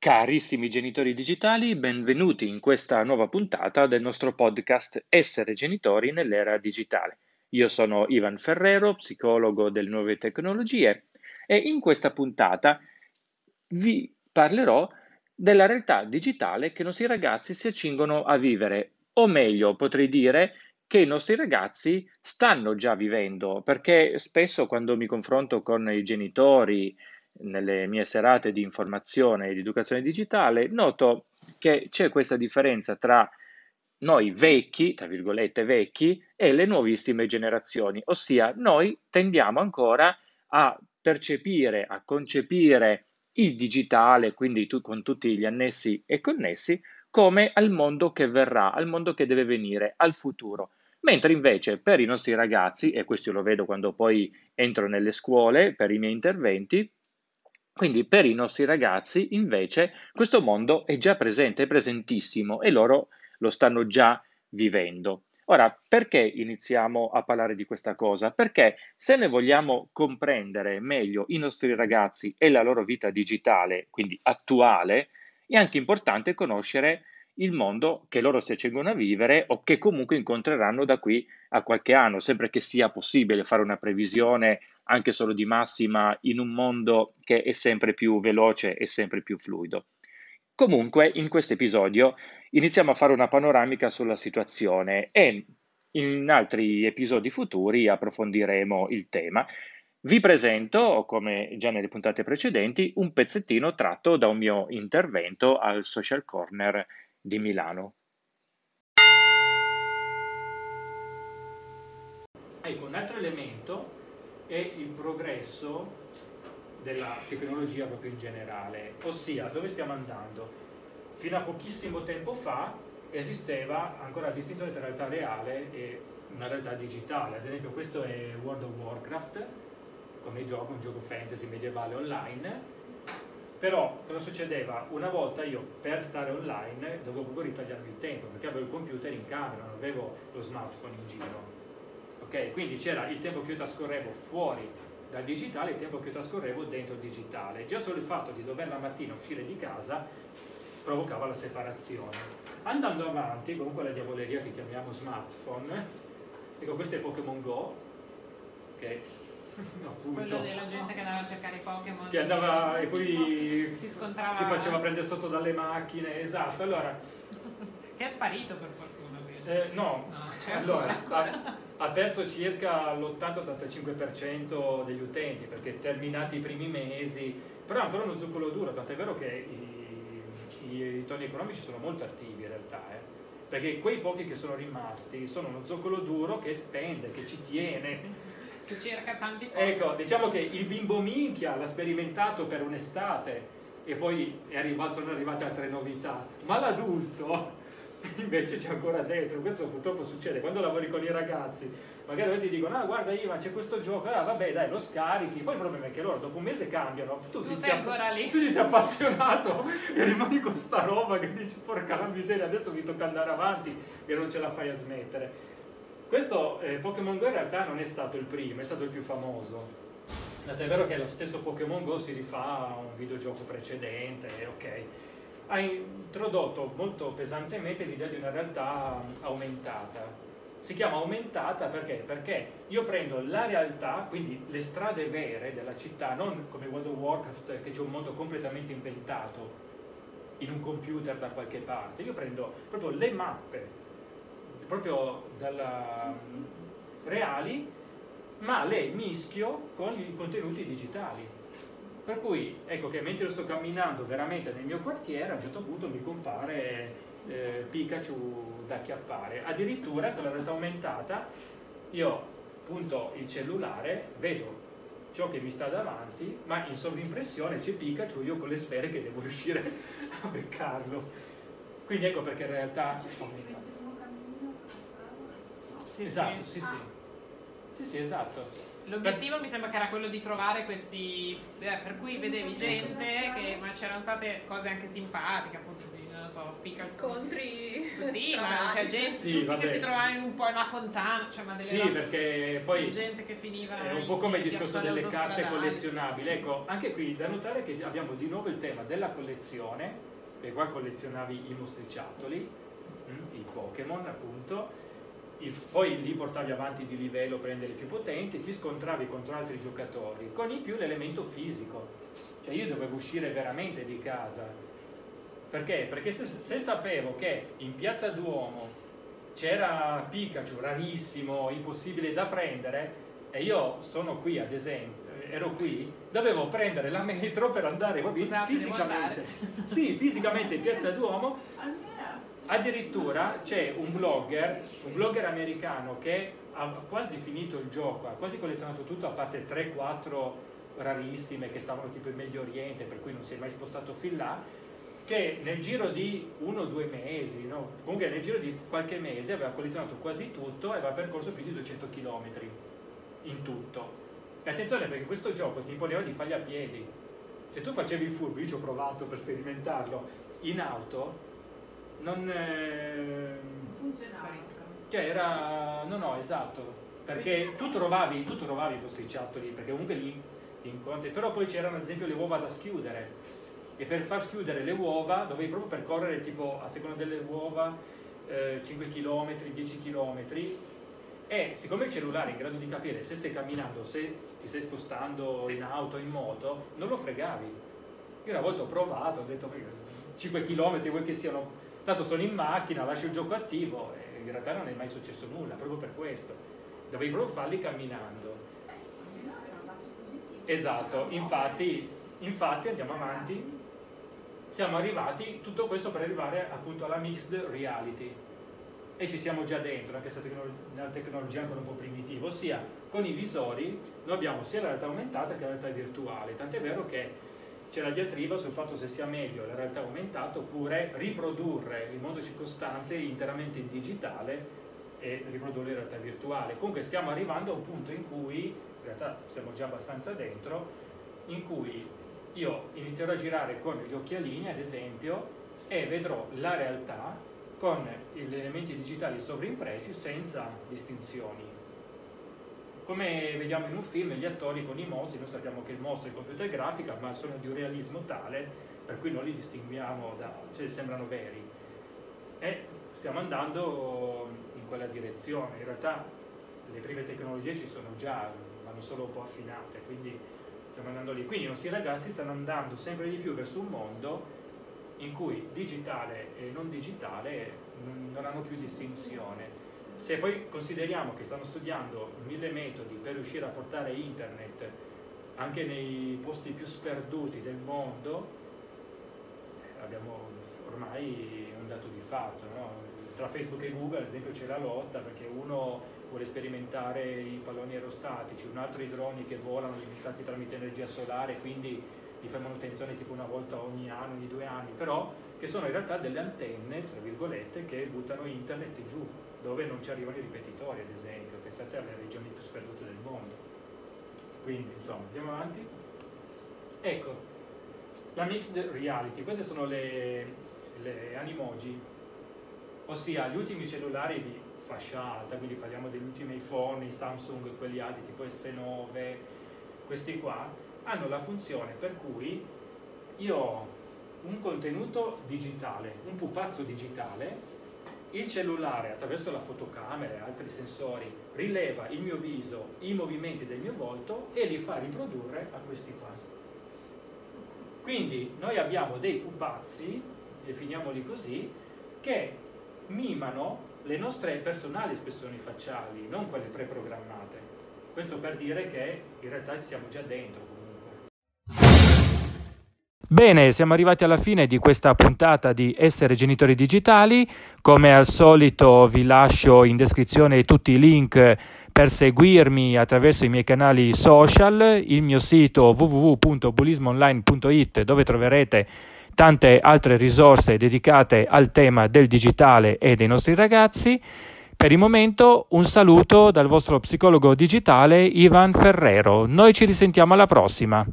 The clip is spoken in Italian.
Carissimi genitori digitali, benvenuti in questa nuova puntata del nostro podcast Essere genitori nell'era digitale. Io sono Ivan Ferrero, psicologo delle nuove tecnologie e in questa puntata vi parlerò della realtà digitale che i nostri ragazzi si accingono a vivere, o meglio potrei dire che i nostri ragazzi stanno già vivendo, perché spesso quando mi confronto con i genitori, nelle mie serate di informazione e di educazione digitale, noto che c'è questa differenza tra noi vecchi, tra virgolette vecchi, e le nuovissime generazioni, ossia noi tendiamo ancora a percepire, a concepire il digitale, quindi tu, con tutti gli annessi e connessi, come al mondo che verrà, al mondo che deve venire, al futuro. Mentre invece per i nostri ragazzi, e questo lo vedo quando poi entro nelle scuole per i miei interventi, quindi per i nostri ragazzi invece questo mondo è già presente, è presentissimo e loro lo stanno già vivendo. Ora, perché iniziamo a parlare di questa cosa? Perché se ne vogliamo comprendere meglio i nostri ragazzi e la loro vita digitale, quindi attuale, è anche importante conoscere il mondo che loro si accingono a vivere o che comunque incontreranno da qui a qualche anno, sempre che sia possibile fare una previsione anche solo di massima in un mondo che è sempre più veloce e sempre più fluido. Comunque, in questo episodio iniziamo a fare una panoramica sulla situazione e in altri episodi futuri approfondiremo il tema. Vi presento, come già nelle puntate precedenti, un pezzettino tratto da un mio intervento al Social Corner di Milano. Ecco, un altro elemento è il progresso della tecnologia proprio in generale, ossia dove stiamo andando. Fino a pochissimo tempo fa esisteva ancora la distinzione tra realtà reale e una realtà digitale, ad esempio questo è World of Warcraft come gioco, un gioco fantasy medievale online, però cosa succedeva? Una volta io per stare online dovevo proprio ritagliarmi il tempo perché avevo il computer in camera, non avevo lo smartphone in giro. Ok? Quindi c'era il tempo che io trascorrevo fuori dal digitale e il tempo che io trascorrevo dentro il digitale. Già solo il fatto di dover la mattina uscire di casa provocava la separazione. Andando avanti, con quella diavoleria che chiamiamo smartphone, ecco questo è Pokémon Go, che appunto, quello della gente che andava a cercare i Pokémon che andava e poi si scontrava si faceva prendere sotto dalle macchine esatto allora che è sparito per fortuna eh, no, cioè, allora ha, ha, perso circa l'80-85% degli utenti perché terminati i primi mesi però è ancora uno zuccolo duro tant'è vero che i, i ritorni economici sono molto attivi in realtà eh? perché quei pochi che sono rimasti sono uno zoccolo duro che spende, che ci tiene che cerca tanti posti. Ecco, diciamo che il bimbo minchia l'ha sperimentato per un'estate e poi è arrivato, sono arrivate altre novità, ma l'adulto invece c'è ancora dentro, questo purtroppo succede quando lavori con i ragazzi, magari ti dicono ah guarda Ivan c'è questo gioco, ah vabbè dai lo scarichi, poi il problema è che loro dopo un mese cambiano, tu, tu ti sei lì, tu ti sei appassionato e rimani con sta roba che dici porca la miseria adesso mi tocca andare avanti e non ce la fai a smettere. Questo eh, Pokémon Go in realtà non è stato il primo, è stato il più famoso. Tant'è vero che lo stesso Pokémon Go si rifà a un videogioco precedente, ok. Ha introdotto molto pesantemente l'idea di una realtà aumentata. Si chiama aumentata perché? Perché io prendo la realtà, quindi le strade vere della città, non come World of Warcraft che c'è un mondo completamente inventato in un computer da qualche parte. Io prendo proprio le mappe proprio dalla, reali, ma le mischio con i contenuti digitali. Per cui ecco che mentre sto camminando veramente nel mio quartiere, a un certo punto mi compare eh, Pikachu da chiappare. Addirittura con la realtà aumentata io punto il cellulare, vedo ciò che mi sta davanti, ma in sovrimpressione c'è Pikachu, io con le sfere che devo riuscire a beccarlo. Quindi ecco perché in realtà sì, esatto, sì, sì. Sì, sì, esatto. L'obiettivo per... mi sembra che era quello di trovare questi, eh, per cui vedevi gente, che, ma c'erano state cose anche simpatiche, appunto, di non lo so, Pikachu. Scontri. Sì, ma c'è gente Sì, che si trovavano in un po' una fontana, cioè ma delle Sì, robe- perché poi gente che finiva è un in- po' come il in discorso delle carte collezionabili. Ecco, anche qui da notare che abbiamo di nuovo il tema della collezione, e qua collezionavi i mostriciattoli, mm, i Pokémon appunto, il- poi li portavi avanti di livello per renderli più potenti, ti scontravi contro altri giocatori, con in più l'elemento fisico. Cioè io dovevo uscire veramente di casa. Perché? Perché se, se sapevo che in Piazza Duomo c'era Pikachu rarissimo, impossibile da prendere, e io sono qui ad esempio, ero qui, dovevo prendere la metro per andare qui Scusate, fisicamente. Sì, fisicamente in Piazza Duomo Addirittura c'è un blogger, un blogger americano che ha quasi finito il gioco, ha quasi collezionato tutto a parte 3-4 rarissime che stavano tipo in Medio Oriente, per cui non si è mai spostato fin là, che nel giro di uno o due mesi, no? comunque nel giro di qualche mese aveva collezionato quasi tutto e aveva percorso più di 200 km in tutto. E attenzione perché questo gioco ti imponeva di farli a piedi. Se tu facevi il furbo, io ci ho provato per sperimentarlo, in auto, non... ehm, Spariscono. cioè era... no no, esatto, perché tu trovavi, tu trovavi i posticciattoli, perché comunque li, li incontri, però poi c'erano ad esempio le uova da schiudere. E per far schiudere le uova dovevi proprio percorrere tipo a seconda delle uova eh, 5 km, 10 km e siccome il cellulare è in grado di capire se stai camminando, se ti stai spostando in auto, in moto, non lo fregavi. Io una volta ho provato, ho detto 5 km vuoi che siano, tanto sono in macchina, lascio il gioco attivo e in realtà non è mai successo nulla, proprio per questo. Dovevi proprio farli camminando. Esatto, infatti, infatti andiamo avanti, siamo arrivati, tutto questo per arrivare appunto alla mixed reality e ci siamo già dentro, anche se tecno- una tecnologia ancora un po' primitiva, ossia con i visori noi abbiamo sia la realtà aumentata che la realtà virtuale, tant'è vero che c'è la diatriba sul fatto se sia meglio la realtà aumentata oppure riprodurre il mondo circostante interamente in digitale e riprodurre in realtà virtuale. Comunque stiamo arrivando a un punto in cui, in realtà siamo già abbastanza dentro, in cui io inizierò a girare con gli occhialini, ad esempio, e vedrò la realtà con gli elementi digitali sovrimpressi senza distinzioni. Come vediamo in un film, gli attori con i mostri, noi sappiamo che il mostro è computer grafica, ma sono di un realismo tale per cui non li distinguiamo da, cioè sembrano veri. E stiamo andando in quella direzione. In realtà le prime tecnologie ci sono già, vanno solo un po' affinate, quindi stiamo andando lì. Quindi i nostri ragazzi stanno andando sempre di più verso un mondo in cui digitale e non digitale non non hanno più distinzione. Se poi consideriamo che stanno studiando mille metodi per riuscire a portare internet anche nei posti più sperduti del mondo, eh, abbiamo ormai un dato di fatto. no? Tra Facebook e Google, ad esempio, c'è la lotta perché uno vuole sperimentare i palloni aerostatici, un altro i droni che volano alimentati tramite energia solare, quindi li fai manutenzione tipo una volta ogni anno, ogni due anni, però che sono in realtà delle antenne, tra virgolette, che buttano internet giù, dove non ci arrivano i ripetitori, ad esempio, pensate alle regioni più sperdute del mondo. Quindi, insomma, andiamo avanti. Ecco, la mixed reality, queste sono le, le animoji, ossia gli ultimi cellulari di fascia alta, quindi parliamo degli ultimi iPhone, i Samsung, quelli alti tipo S9, questi qua, hanno la funzione per cui io ho un contenuto digitale, un pupazzo digitale, il cellulare attraverso la fotocamera e altri sensori rileva il mio viso, i movimenti del mio volto e li fa riprodurre a questi qua. Quindi noi abbiamo dei pupazzi, definiamoli così, che mimano le nostre personali espressioni facciali, non quelle preprogrammate. Questo per dire che in realtà ci siamo già dentro. Bene, siamo arrivati alla fine di questa puntata di Essere Genitori Digitali. Come al solito vi lascio in descrizione tutti i link per seguirmi attraverso i miei canali social, il mio sito www.bullismoonline.it dove troverete tante altre risorse dedicate al tema del digitale e dei nostri ragazzi. Per il momento un saluto dal vostro psicologo digitale Ivan Ferrero. Noi ci risentiamo alla prossima.